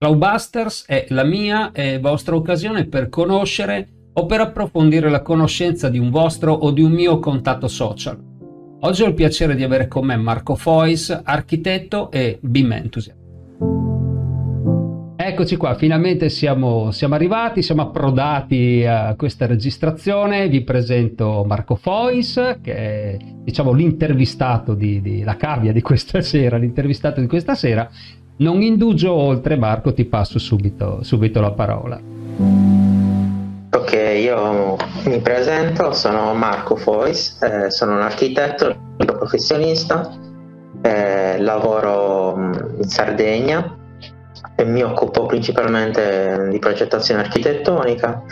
Cloudbusters è la mia e vostra occasione per conoscere o per approfondire la conoscenza di un vostro o di un mio contatto social. Oggi ho il piacere di avere con me Marco Fois, architetto e BIM Enthusiast. Eccoci qua, finalmente siamo, siamo, arrivati, siamo approdati a questa registrazione. Vi presento Marco Fois, che è diciamo, l'intervistato di, di la cavia di questa sera, l'intervistato di questa sera, non indugio oltre, Marco, ti passo subito, subito la parola. Ok, io mi presento, sono Marco Fois, eh, sono un architetto, professionista, eh, lavoro mm, in Sardegna e mi occupo principalmente di progettazione architettonica.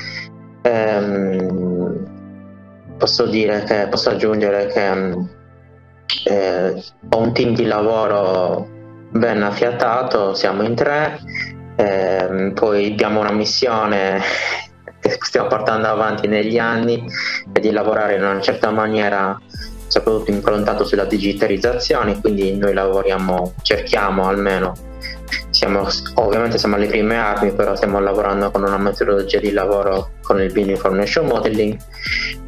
Eh, posso dire che posso aggiungere che mm, eh, ho un team di lavoro ben affiatato, siamo in tre, ehm, poi abbiamo una missione che stiamo portando avanti negli anni è di lavorare in una certa maniera soprattutto improntato sulla digitalizzazione, quindi noi lavoriamo, cerchiamo almeno, siamo, ovviamente siamo alle prime armi, però stiamo lavorando con una metodologia di lavoro con il Build Information Modeling.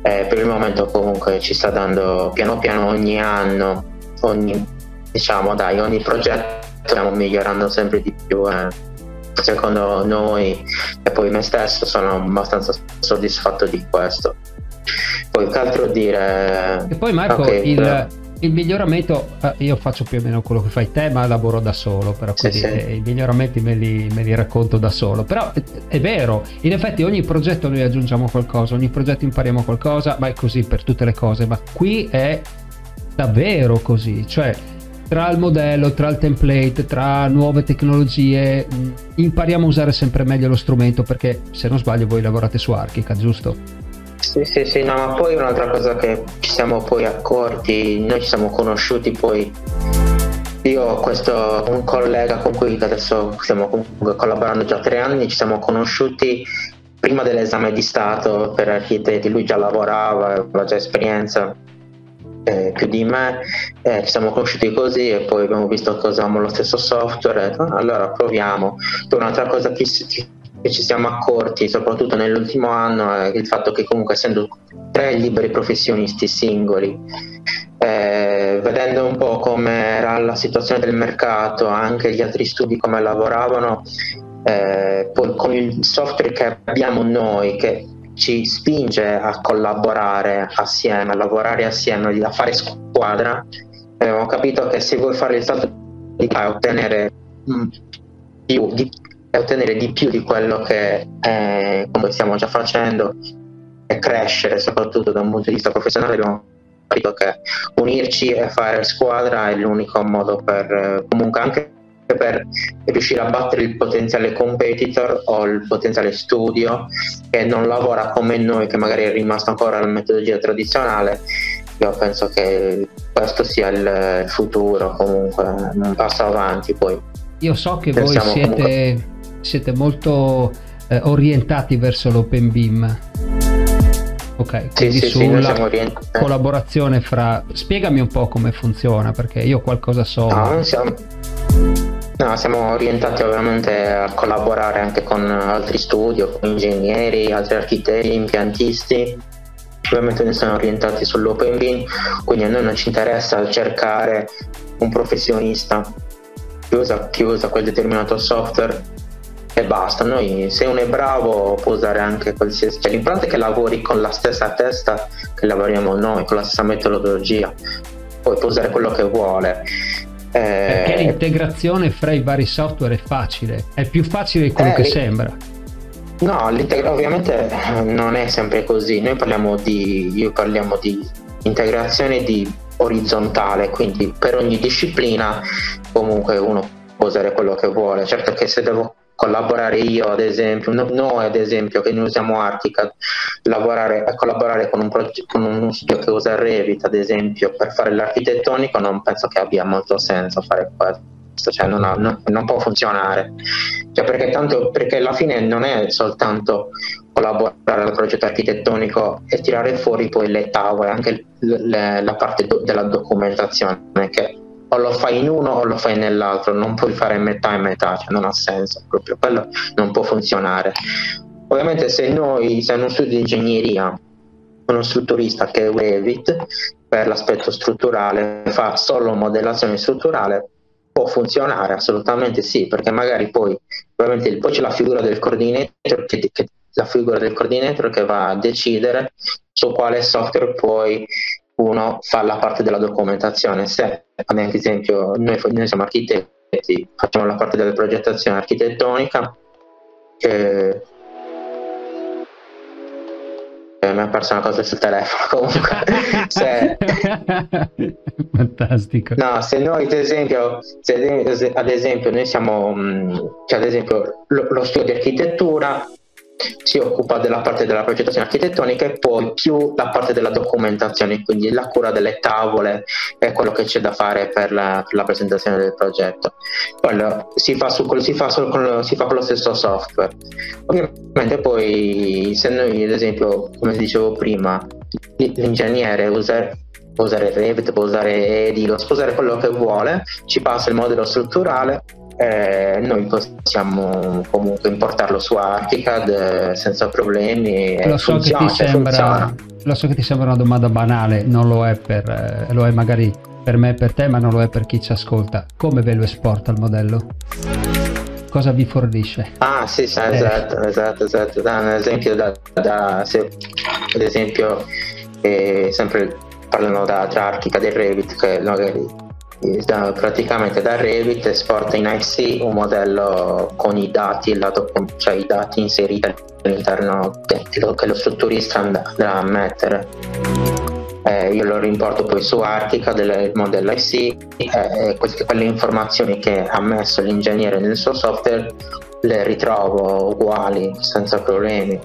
Eh, per il momento comunque ci sta dando piano piano ogni anno, ogni diciamo dai, ogni progetto stiamo migliorando sempre di più. Eh. Secondo noi e poi me stesso sono abbastanza soddisfatto di questo. Poi che altro dire? E poi Marco, okay, il, però... il, miglioramento, eh, io faccio più o meno quello che fai te, ma lavoro da solo, però sì, sì. i miglioramenti me li, me li, racconto da solo. Però è, è, vero, in effetti ogni progetto noi aggiungiamo qualcosa, ogni progetto impariamo qualcosa, ma è così per tutte le cose, ma qui è davvero così, cioè tra il modello, tra il template, tra nuove tecnologie, mm, impariamo a usare sempre meglio lo strumento perché se non sbaglio voi lavorate su Archica, giusto? Sì, sì, sì, no, ma poi un'altra cosa che ci siamo poi accorti, noi ci siamo conosciuti poi, io ho questo un collega con cui adesso stiamo collaborando già tre anni, ci siamo conosciuti prima dell'esame di Stato per architetti, lui già lavorava, aveva già esperienza eh, più di me, eh, ci siamo conosciuti così e poi abbiamo visto che usavamo lo stesso software, ah, allora proviamo. Poi un'altra cosa che, che ci siamo accorti, soprattutto nell'ultimo anno, è il fatto che comunque essendo tre liberi professionisti singoli, eh, vedendo un po' come era la situazione del mercato, anche gli altri studi come lavoravano, eh, poi con il software che abbiamo noi, che ci spinge a collaborare assieme, a lavorare assieme, a fare squadra, abbiamo capito che se vuoi fare il salto di a ottenere mm, ottenere di più di quello che eh, stiamo già facendo e crescere soprattutto da un punto di vista professionale abbiamo capito che unirci e fare squadra è l'unico modo per eh, comunque anche per riuscire a battere il potenziale competitor o il potenziale studio che non lavora come noi, che magari è rimasto ancora alla metodologia tradizionale. Io penso che questo sia il futuro, comunque un passo avanti poi. Io so che voi siete, comunque... siete molto eh, orientati verso l'open beam. Ok, quindi sì, sì, sulla sì, collaborazione fra... Spiegami un po' come funziona, perché io qualcosa so. No, siamo No, siamo orientati ovviamente a collaborare anche con altri studi, con ingegneri, altri architetti, impiantisti. Ovviamente noi siamo orientati sull'open BIM, quindi a noi non ci interessa cercare un professionista che usa, che usa quel determinato software e basta. Noi, se uno è bravo, può usare anche qualsiasi. Cioè, l'importante è che lavori con la stessa testa che lavoriamo noi, con la stessa metodologia. Poi può usare quello che vuole. Perché eh, l'integrazione fra i vari software è facile, è più facile di quello eh, che sembra. No, ovviamente non è sempre così. Noi parliamo di, io parliamo di integrazione di orizzontale, quindi per ogni disciplina comunque uno può usare quello che vuole. Certo che se devo collaborare io ad esempio, no, noi ad esempio che noi usiamo Artica, lavorare, collaborare con un, progetto, con uno studio che usa Revit ad esempio per fare l'architettonico non penso che abbia molto senso fare questo, cioè non, ha, non, non può funzionare, cioè perché, tanto, perché alla fine non è soltanto collaborare al progetto architettonico e tirare fuori poi le tavole, anche le, la parte do, della documentazione che o lo fai in uno o lo fai nell'altro, non puoi fare metà e metà, cioè non ha senso, proprio quello non può funzionare. Ovviamente se noi, se uno studio di ingegneria, uno strutturista che è Revit, per l'aspetto strutturale, fa solo modellazione strutturale, può funzionare assolutamente sì, perché magari poi, ovviamente, poi c'è la figura del coordinator che, che, la figura del coordinator che va a decidere su quale software poi uno fa la parte della documentazione. Se, ad esempio, noi, noi siamo architetti, facciamo la parte della progettazione architettonica, eh, eh, mi è apparsa una cosa sul telefono comunque se... fantastico no se noi ad esempio se ad esempio noi siamo mm, cioè ad esempio lo, lo studio di architettura si occupa della parte della progettazione architettonica e poi più la parte della documentazione, quindi la cura delle tavole e quello che c'è da fare per la, per la presentazione del progetto. Quello si fa, su, si, fa con, si fa con lo stesso software. Ovviamente poi se noi ad esempio, come dicevo prima, l'ingegnere usa può usare Revit, può usare Edilos, può usare quello che vuole, ci passa il modello strutturale eh, noi possiamo comunque importarlo su Archicad eh, senza problemi. Lo so, funziona, che ti sembra, lo so che ti sembra una domanda banale, non lo è, per, eh, lo è magari per me e per te, ma non lo è per chi ci ascolta. Come ve lo esporta il modello? Cosa vi fornisce? Ah sì, sì eh. esatto, esatto, esatto. Da un esempio, da, da se, ad esempio eh, sempre parlano da, tra Archicad e Revit che magari da, praticamente da Revit esporta in IC un modello con i dati, lato, cioè i dati inseriti all'interno che, che lo strutturista andrà a mettere. Eh, io lo rimporto poi su Artica del modello IC e eh, queste, quelle informazioni che ha messo l'ingegnere nel suo software le ritrovo uguali senza problemi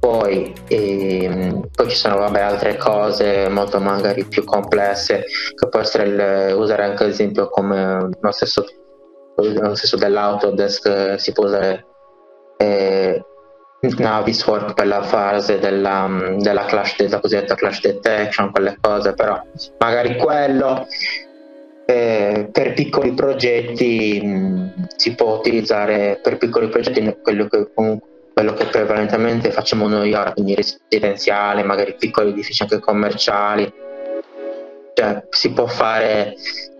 poi, ehm, poi ci sono vabbè, altre cose molto magari più complesse che può essere il, usare anche ad esempio come lo stesso, lo stesso dell'Autodesk si può usare eh, Naviswork per la fase della, della, clash, della cosiddetta clash detection, quelle cose, però magari quello eh, per piccoli progetti mh, si può utilizzare per piccoli progetti quello che comunque quello che prevalentemente facciamo noi ora, quindi residenziale, magari piccoli edifici anche commerciali, cioè si può fare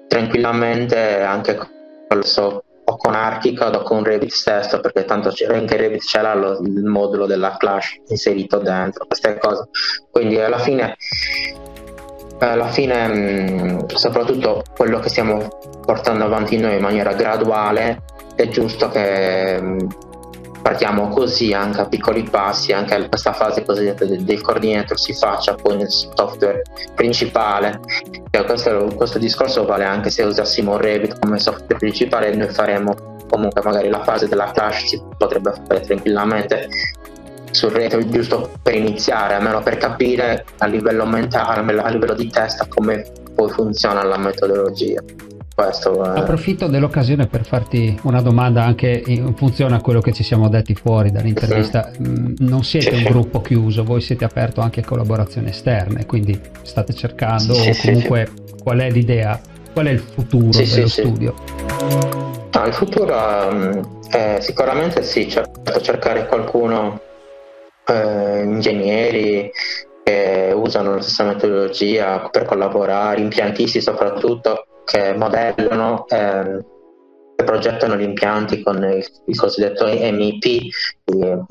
tranquillamente anche con, so, o con Archicad o con Revit stesso, perché tanto anche Revit c'era lo, il modulo della Clash inserito dentro, queste cose. Quindi alla fine alla fine mh, soprattutto quello che stiamo portando avanti noi in maniera graduale è giusto che mh, partiamo così anche a piccoli passi, anche questa fase cosiddetta del, coordinator si faccia poi nel software principale. Cioè, questo, questo, discorso vale anche se usassimo Revit come software principale, noi faremo comunque magari la fase della clash si potrebbe fare tranquillamente sul retro giusto per iniziare, almeno per capire a livello mentale, a livello di testa come poi funziona la metodologia questo. Eh. Approfitto dell'occasione per farti una domanda anche in funzione a quello che ci siamo detti fuori dall'intervista. Sì. Mm, non siete sì, un gruppo chiuso, voi siete aperto anche a collaborazioni esterne, quindi state cercando sì, comunque qual è l'idea, qual è il futuro dello studio? No, il futuro eh, sicuramente sì, certo, cercare qualcuno, eh, ingegneri, che usano la stessa metodologia per collaborare, impiantisti soprattutto, che modellano eh, e progettano gli impianti con il, il cosiddetto MEP,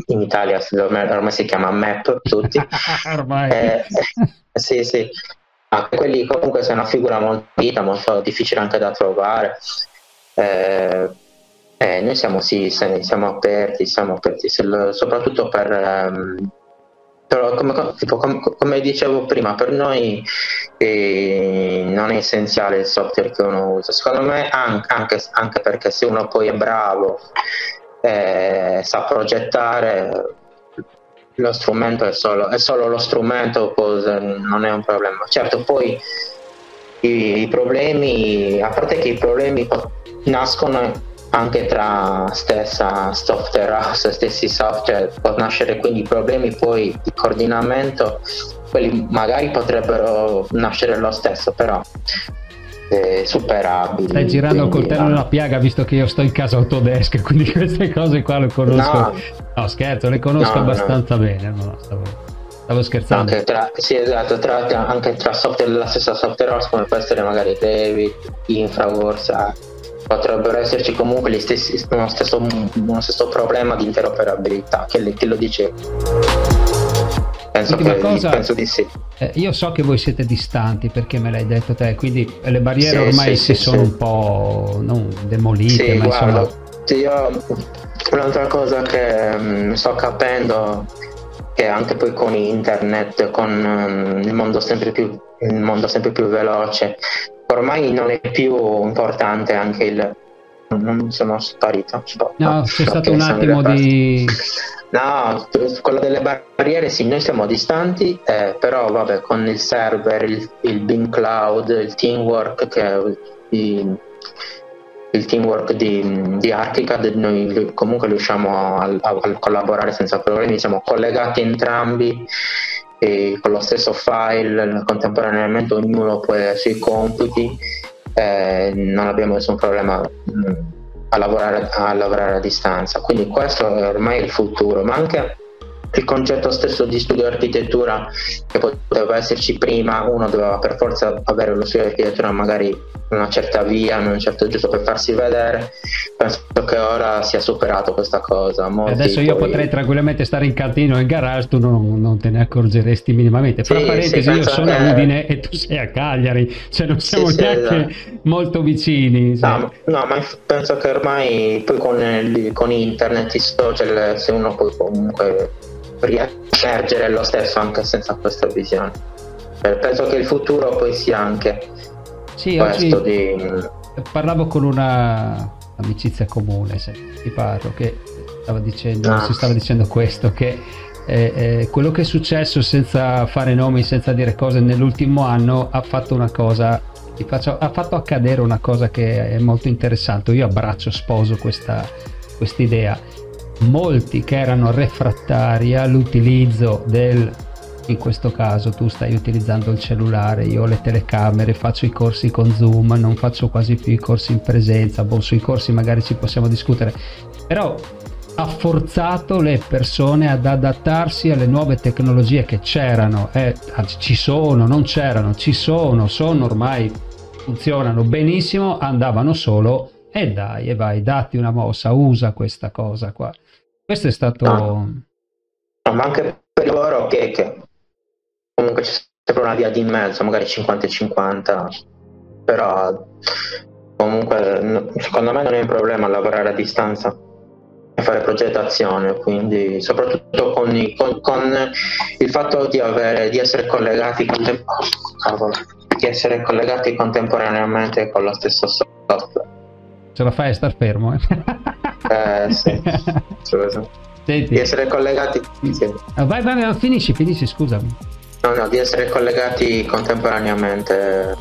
in Italia ormai si chiama MEP tutti. ormai. Eh, sì, sì. Anche quelli comunque sono una figura molto vita, molto difficile anche da trovare. Eh, eh, noi siamo, sì, siamo aperti, siamo aperti soprattutto per ehm, però come, tipo, come, come, dicevo prima per noi eh, non è essenziale il software che uno usa. Secondo me anche, anche, anche perché se uno poi è bravo eh, sa progettare lo strumento è solo, è solo lo strumento non è un problema. Certo poi i, i problemi a parte che i problemi nascono anche tra stessa software house, stessi software, può nascere quindi problemi poi di coordinamento, quelli magari potrebbero nascere lo stesso, però eh, superabili. Stai girando il coltello nella piaga visto che io sto in casa Autodesk, quindi queste cose qua le conosco. No, no scherzo, le conosco no, abbastanza no. bene. Stavo, stavo, scherzando. Anche tra, sì, esatto, tra, anche tra software, la stessa software house come può essere magari David, Infraworks, potrebbero esserci comunque gli stessi, uno, stesso, uno stesso problema di interoperabilità che, che lo dicevo. Penso, che, cosa, penso di sì. Eh, io so che voi siete distanti perché me l'hai detto te, quindi le barriere sì, ormai sì, si sì, sono un po' non demolite, ma guarda, insomma... Io un'altra cosa che um, sto capendo che anche poi con internet, con um, il, mondo più, il mondo sempre più veloce, ormai non è più importante anche il non sono sparito. No, c'è stato un attimo di No, quello delle barriere sì, noi siamo distanti, eh, però vabbè, con il server, il, il Beam Cloud, il teamwork, che il, il teamwork di, di Archicad, noi comunque riusciamo a, a, a collaborare senza problemi, siamo collegati entrambi con lo stesso file, contemporaneamente ognuno può sui compiti, eh, non abbiamo nessun problema. Mh, a lavorare, a lavorare a distanza. Quindi questo è ormai il futuro, ma anche il concetto stesso di studio di architettura che poteva esserci prima, uno doveva per forza avere lo studio di architettura magari una certa via, in un certo giusto per farsi vedere, penso che ora sia superato questa cosa. Molti Adesso io poi... potrei tranquillamente stare in cantino in garage, tu non, non te ne accorgeresti minimamente. Sì, Fra parentesi, sì, io sono a Udine e tu sei a Cagliari, cioè non siamo sì, neanche esatto. molto vicini. No, no, ma penso che ormai poi con, con internet, i social, se uno poi comunque riemergere lo stesso anche senza questa visione. Eh, penso che il futuro poi sia anche sì, questo di... Parlavo con una amicizia comune, se ti parlo, che stava dicendo, ah. si stava dicendo questo, che eh, eh, quello che è successo senza fare nomi, senza dire cose nell'ultimo anno ha fatto una cosa Faccio, ha fatto accadere una cosa che è molto interessante. Io abbraccio, sposo questa idea molti che erano refrattari all'utilizzo del in questo caso tu stai utilizzando il cellulare, io ho le telecamere, faccio i corsi con Zoom, non faccio quasi più i corsi in presenza, boh, sui corsi magari ci possiamo discutere, però ha forzato le persone ad adattarsi alle nuove tecnologie che c'erano, eh, ci sono, non c'erano, ci sono, sono ormai, funzionano benissimo, andavano solo e dai, e vai, datti una mossa, usa questa cosa qua. Questo è stato... No. Ma anche per loro che, che comunque c'è sempre una via di mezzo, magari 50 e 50, però comunque secondo me non è un problema lavorare a distanza e fare progettazione, quindi soprattutto con, i, con, con il fatto di, avere, di essere collegati contem- oh, di essere collegati contemporaneamente con lo stesso software. Ce la fai a star fermo? Eh, eh sì. Senti. Di essere collegati. Sì. Vai, vai, vai, finisci, finisci, scusami. No, no, di essere collegati contemporaneamente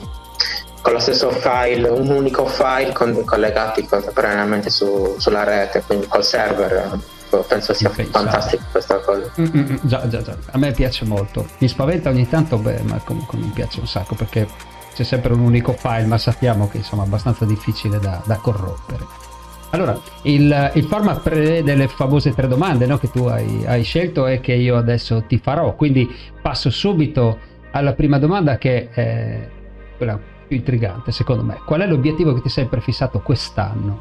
con lo stesso file, un unico file con, collegati contemporaneamente su, sulla rete, quindi col server. Penso sia fantastica questa cosa. Mm-mm, già, già, già. A me piace molto. Mi spaventa ogni tanto, beh, ma comunque mi piace un sacco perché c'è sempre un unico file, ma sappiamo che insomma è abbastanza difficile da, da corrompere. Allora, il, il, format prevede le famose tre domande no, che tu hai, hai, scelto e che io adesso ti farò, quindi passo subito alla prima domanda che è quella più intrigante secondo me. Qual è l'obiettivo che ti sei prefissato quest'anno?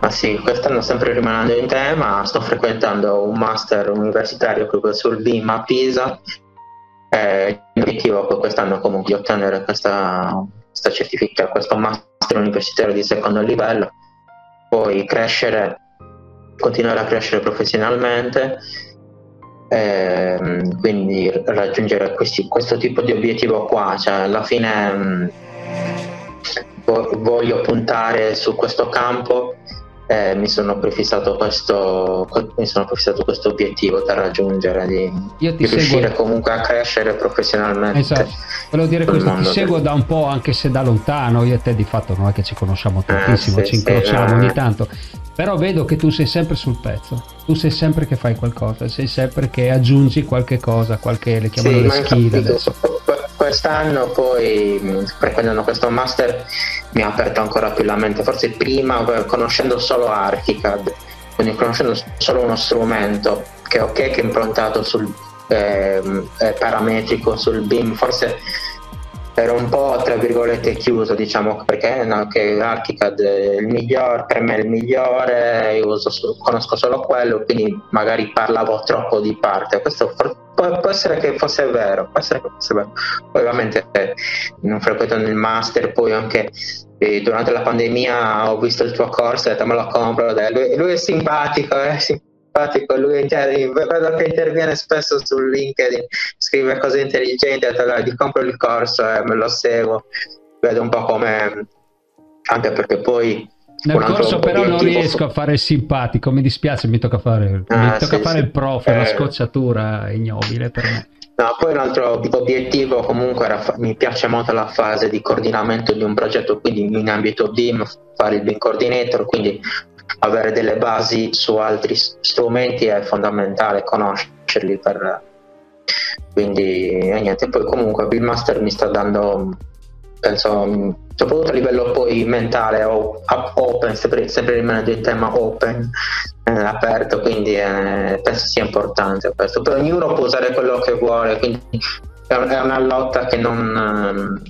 Ma sì, quest'anno sempre rimanendo in tema, sto frequentando un master universitario proprio sul BIM a Pisa. Eh, l'obiettivo quest'anno comunque di ottenere questa, questa certificazione, questo master universitario di secondo livello poi crescere, continuare a crescere professionalmente, ehm, quindi raggiungere questi, questo tipo di obiettivo qua, cioè alla fine mh, mm, voglio puntare su questo campo eh, mi sono prefissato questo mi sono prefissato questo obiettivo da raggiungere di, di riuscire comunque a crescere professionalmente esatto. Volevo dire questo ti seguo da un po' anche se da lontano. Io e te di fatto non è che ci conosciamo eh, tantissimo eh, sì, ci incrociamo sì, ogni eh. tanto però vedo che tu sei sempre sul pezzo. Tu sei sempre che fai qualcosa sei sempre che aggiungi qualche cosa qualche le chiamano sì, le skill adesso quest'anno poi frequentando questo master mi ha aperto ancora più la mente, forse prima conoscendo solo Archicad, quindi conoscendo solo uno strumento che ok che è improntato sul eh, parametrico, sul BIM, forse era un po' tra virgolette chiuso diciamo perché no, che Archicad è il migliore per me è il migliore io uso, conosco solo quello quindi magari parlavo troppo di parte. Questo può, può essere che fosse vero può essere che fosse vero. Ovviamente eh, non frequentando il master poi anche eh, durante la pandemia ho visto il tuo corso e ho detto me lo compro dai, lui, lui, è simpatico è simpatico simpatico, lui vedo che interviene spesso su LinkedIn, scrive cose intelligenti, allora gli compro il corso e me lo seguo, vedo un po' come, anche perché poi... Nel corso però non riesco a fare il simpatico, mi dispiace, mi tocca fare, ah, mi tocca sì, fare sì. il prof, eh. scocciatura ignobile per me. No, poi un altro obiettivo comunque era, mi piace molto la fase di coordinamento di un progetto, quindi in ambito BIM, fare il BIM coordinator, quindi avere delle basi su altri strumenti è fondamentale conoscerli per quindi e niente poi comunque Bill Master mi sta dando penso soprattutto a livello poi mentale o open sempre, sempre rimanendo in tema open eh, aperto quindi eh, penso sia importante questo. Però ognuno può usare quello che vuole quindi è una lotta che non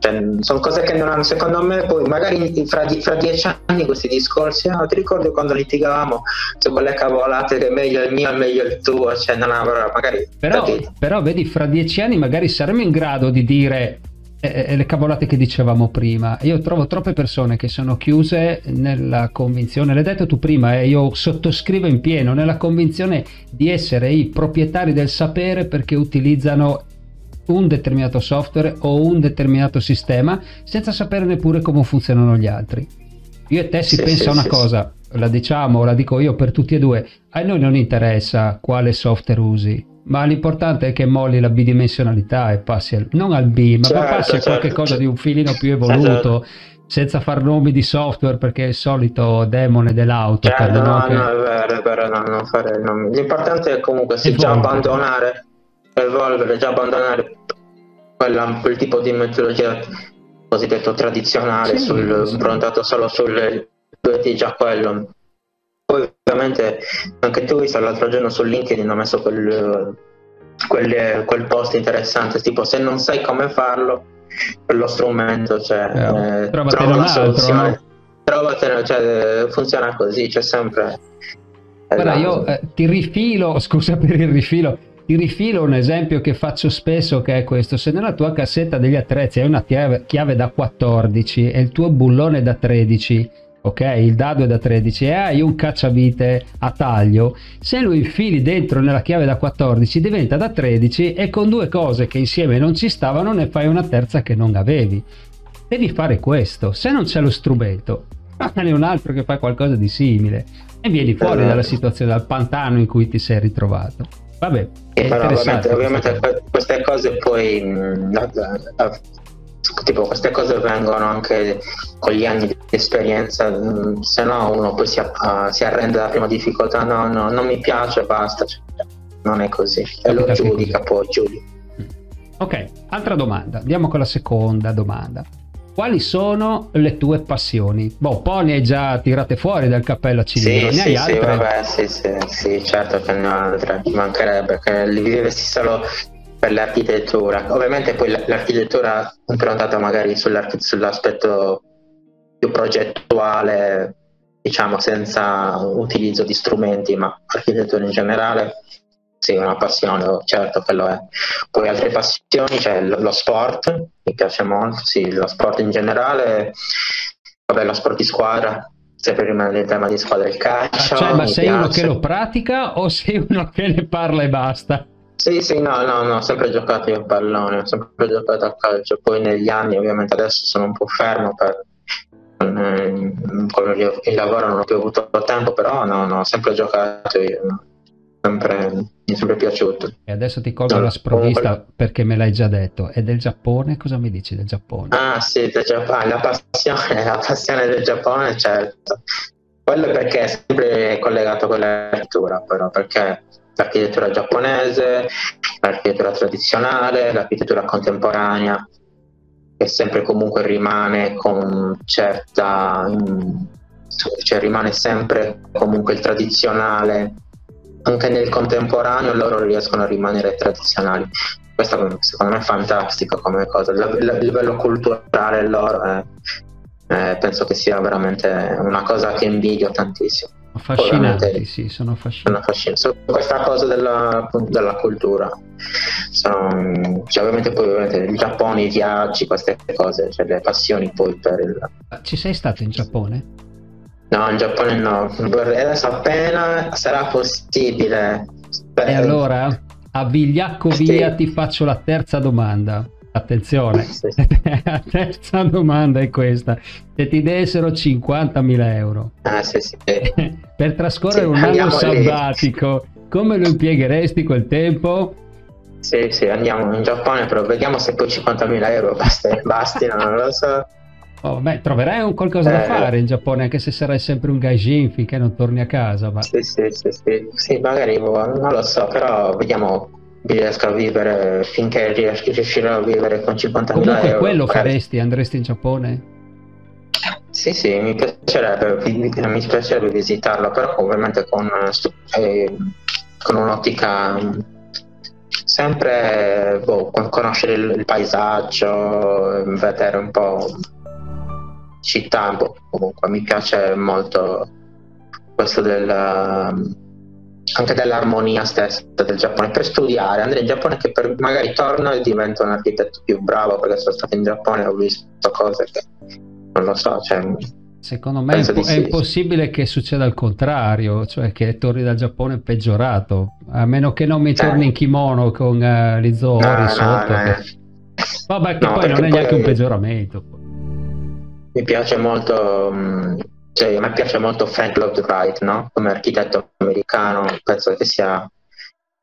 cioè, sono cose che non hanno, secondo me, poi magari fra, fra, dieci anni questi discorsi, ah, ti ricordi quando litigavamo? Su quelle cavolate che è meglio il mio è meglio il tuo, cioè non avrò magari... Però, però vedi, fra dieci anni magari saremo in grado di dire eh, le cavolate che dicevamo prima. Io trovo troppe persone che sono chiuse nella convinzione, l'hai detto tu prima, eh, io sottoscrivo in pieno, nella convinzione di essere i proprietari del sapere perché utilizzano un determinato software o un determinato sistema senza sapere neppure come funzionano gli altri. Io e te si sì, pensa sì, una sì, cosa, la diciamo, la dico io per tutti e due, a noi non interessa quale software usi, ma l'importante è che molli la bidimensionalità e passi al, non al B, ma certo, passi certo. a qualche cosa di un filino più evoluto. Senza far nomi di software perché è il solito demone dell'auto. Certo, no, che... no, è vero, è vero, no, non fare nomi. L'importante è comunque sì, già abbandonare evolvere, già abbandonare quella, quel tipo di metodologia cosiddetto tradizionale, sì, sul, sì. improntato solo sul 2D, già quello. Poi ovviamente anche tu hai visto l'altro giorno su LinkedIn ho messo quel, quel, quel, post interessante, tipo se non sai come farlo, quello strumento, cioè, eh, eh, trova una soluzione. No? Trovatene, cioè, funziona così, c'è sempre... Guarda, io eh, ti rifilo, scusa per il rifilo, ti rifilo un esempio che faccio spesso che è questo. Se nella tua cassetta degli attrezzi hai una chiave, chiave da 14 e il tuo bullone da 13, ok? Il dado è da 13 e hai un cacciavite a taglio, se lo infili dentro nella chiave da 14 diventa da 13 e con due cose che insieme non ci stavano ne fai una terza che non avevi. Devi fare questo. Se non c'è lo strumento, ne un altro che fa qualcosa di simile e vieni fuori dalla situazione, dal pantano in cui ti sei ritrovato. Vabbè, però ovviamente, ovviamente, queste cose poi mm, tipo queste cose vengono anche con gli anni di esperienza mm, se no uno poi si, uh, si, arrende alla prima difficoltà no no non mi piace basta cioè, non è così e lo giudica poi giudica ok altra domanda andiamo con la seconda domanda quali sono le tue passioni? Boh, poi ne hai già tirate fuori dal cappello a cilindro, sì, ne hai sì, altre? Sì, vabbè, sì, sì, sì, certo che ne ho altre, ci mancherebbe che li vivessi solo per l'architettura. Ovviamente poi l'architettura improntata magari sull'aspetto più progettuale, diciamo senza utilizzo di strumenti, ma architettura in generale sì, una passione, certo quello è. Poi altre passioni, c'è cioè lo sport, mi piace molto, sì, lo sport in generale, vabbè, lo sport di squadra, sempre rimane il tema di squadra il calcio. Cioè, ma sei piace. uno che lo pratica o sei uno che ne parla e basta? Sì, sì, no, no, no, ho sempre giocato io a pallone, ho sempre giocato a calcio, poi negli anni ovviamente adesso sono un po' fermo per eh, il lavoro non ho più avuto tempo, però no, no, ho sempre giocato io. No sempre, mi è sempre piaciuto. E adesso ti colgo no, la sprovvista comunque... perché me l'hai già detto. È del Giappone? Cosa mi dici del Giappone? Ah sì, del Giappone, la passione, la passione del Giappone, certo. Quello perché è sempre collegato con la lettura, però, perché l'architettura giapponese, l'architettura tradizionale, l'architettura contemporanea, che sempre comunque rimane con certa... cioè rimane sempre comunque il tradizionale anche nel contemporaneo loro riescono a rimanere tradizionali. Questo secondo me è fantastico come cosa. Il livello culturale loro è, eh, penso che sia veramente una cosa che invidio tantissimo. Affascinanti, sì, sono affascinanti. Sono questa cosa della, della cultura. Sono, cioè, ovviamente poi ovviamente il Giappone, i viaggi, queste cose, cioè le passioni poi per il... Ci sei stato in Giappone? No, in Giappone no. Adesso appena sarà possibile. E allora, a Vigliacco sì. via ti faccio la terza domanda. Attenzione, sì. la terza domanda è questa. Se ti dessero 50.000 euro ah, sì, sì. per trascorrere un anno sabbatico, lì. come lo impiegheresti quel tempo? Sì, sì, andiamo in Giappone, però vediamo se poi 50.000 euro bastino, non lo so. Oh, beh, troverai un qualcosa eh, da fare in Giappone, anche se sarai sempre un gaijin finché non torni a casa. Ma... Sì, sì, sì, sì, sì, magari boh, non lo so, però vediamo riesco a vivere finché riuscirò a vivere con 50.000 Comunque euro. quello faresti? Andresti in Giappone? Sì, sì, mi piacerebbe, mi piacerebbe visitarlo, però ovviamente con, eh, con un'ottica sempre boh, conoscere il, il paesaggio, vedere un po' città, boh, comunque mi piace molto questo del, anche dell'armonia stessa del Giappone. Per studiare andrei in Giappone che per, magari torno e divento un architetto più bravo perché sono stato in Giappone e ho visto cose che non lo so. Cioè, Secondo me è, impo- è, impossibile che succeda il contrario, cioè che torni dal Giappone peggiorato, a meno che non mi torni eh. in kimono con uh, gli zoori no, sotto. No, che... Vabbè, che no, poi non è neanche un peggioramento mi piace molto, mm, cioè, a me piace molto Frank Lloyd Wright, no? come architetto americano, penso che sia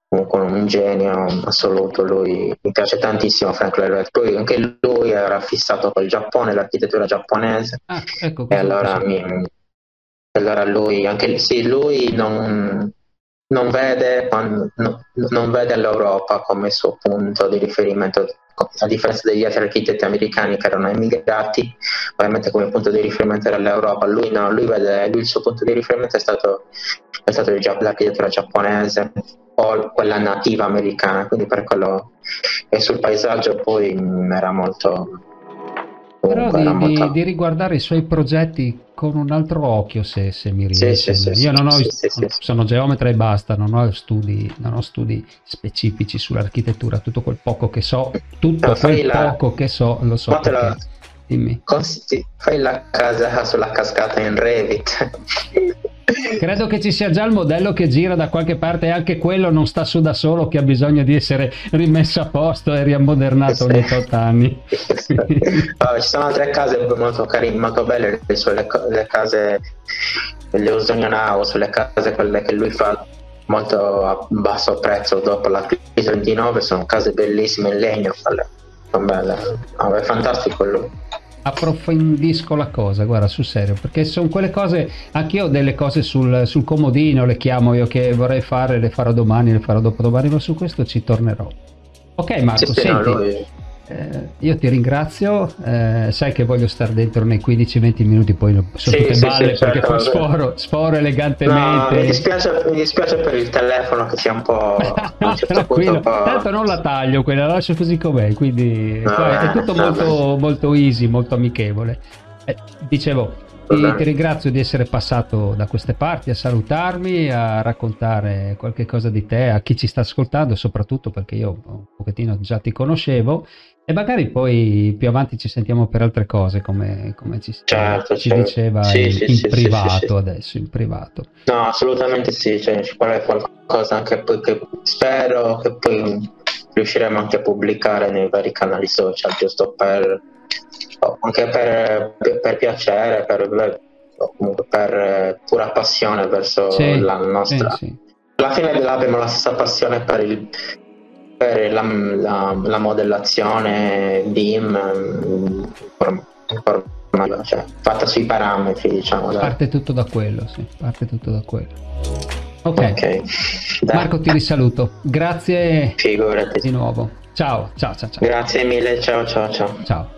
comunque un genio assoluto, lui mi piace tantissimo Frank Lloyd Wright, poi anche lui era fissato col Giappone, l'architettura giapponese, ah, ecco, e allora, mi, allora lui, anche sì, lui non, non vede, non, non vede l'Europa come suo punto di riferimento a differenza degli altri architetti americani che erano emigrati, ovviamente come punto di riferimento era l'Europa, lui no, lui vede, lui il suo punto di riferimento è stato, è stato l'architettura giapponese o quella nativa americana, quindi per quello e sul paesaggio poi era molto però di, molto... di, riguardare i suoi progetti con un altro occhio se, se mi riesce. Sì, sì, Io non ho, sono geometra e basta, non ho, studi, non ho studi specifici sull'architettura, tutto quel poco che so, tutto no, quel la... poco che so lo so. Perché... Dimmi. Consti... Fai la casa sulla cascata in Revit. Credo che ci sia già il modello che gira da qualche parte e anche quello non sta su da solo che ha bisogno di essere rimesso a posto e riammodernato ogni 8 anni. oh, ci sono altre case molto carine, molto belle, sulle le case delle Usonian sulle case quelle che lui fa molto a basso prezzo dopo la crisi 29, sono case bellissime in legno, sono belle. Oh, è fantastico lui approfondisco la cosa, guarda, sul serio, perché sono quelle cose, anche io ho delle cose sul, sul, comodino, le chiamo io che vorrei fare, le farò domani, le farò dopodomani, ma su questo ci tornerò. Ok Marco, sì, senti, no, eh, io ti ringrazio, eh, sai che voglio stare dentro nei 15-20 minuti, poi sono sì, tutte sì, balle sì, perché certo, poi sforo, sforo elegantemente. No, mi, dispiace, mi, dispiace, per il telefono che sia un po'... no, certo un po'... tanto non la taglio quella, la lascio così com'è, quindi no, è tutto molto, molto easy, molto amichevole. Eh, dicevo, ti, ti, ringrazio di essere passato da queste parti a salutarmi, a raccontare qualche cosa di te a chi ci sta ascoltando, soprattutto perché io un pochettino già ti conoscevo e magari poi più avanti ci sentiamo per altre cose come, come ci, certo, ci certo. diceva sì, in, sì, in sì, privato adesso, in privato. No, assolutamente sì, cioè, ci vuole qualcosa anche poi che spero che poi riusciremo anche a pubblicare nei vari canali social, giusto per anche per, per, piacere, per, comunque per pura passione verso la nostra. Sì, sì. Alla fine abbiamo la stessa passione per, il, per la, la, la, modellazione BIM cioè, fatta sui parametri, diciamo. Parte tutto da quello, sì, parte tutto da quello. Ok. okay. Marco ti risaluto. Grazie Figurati. di nuovo. Ciao, ciao, ciao, ciao. Grazie mille, ciao, ciao, ciao. Ciao.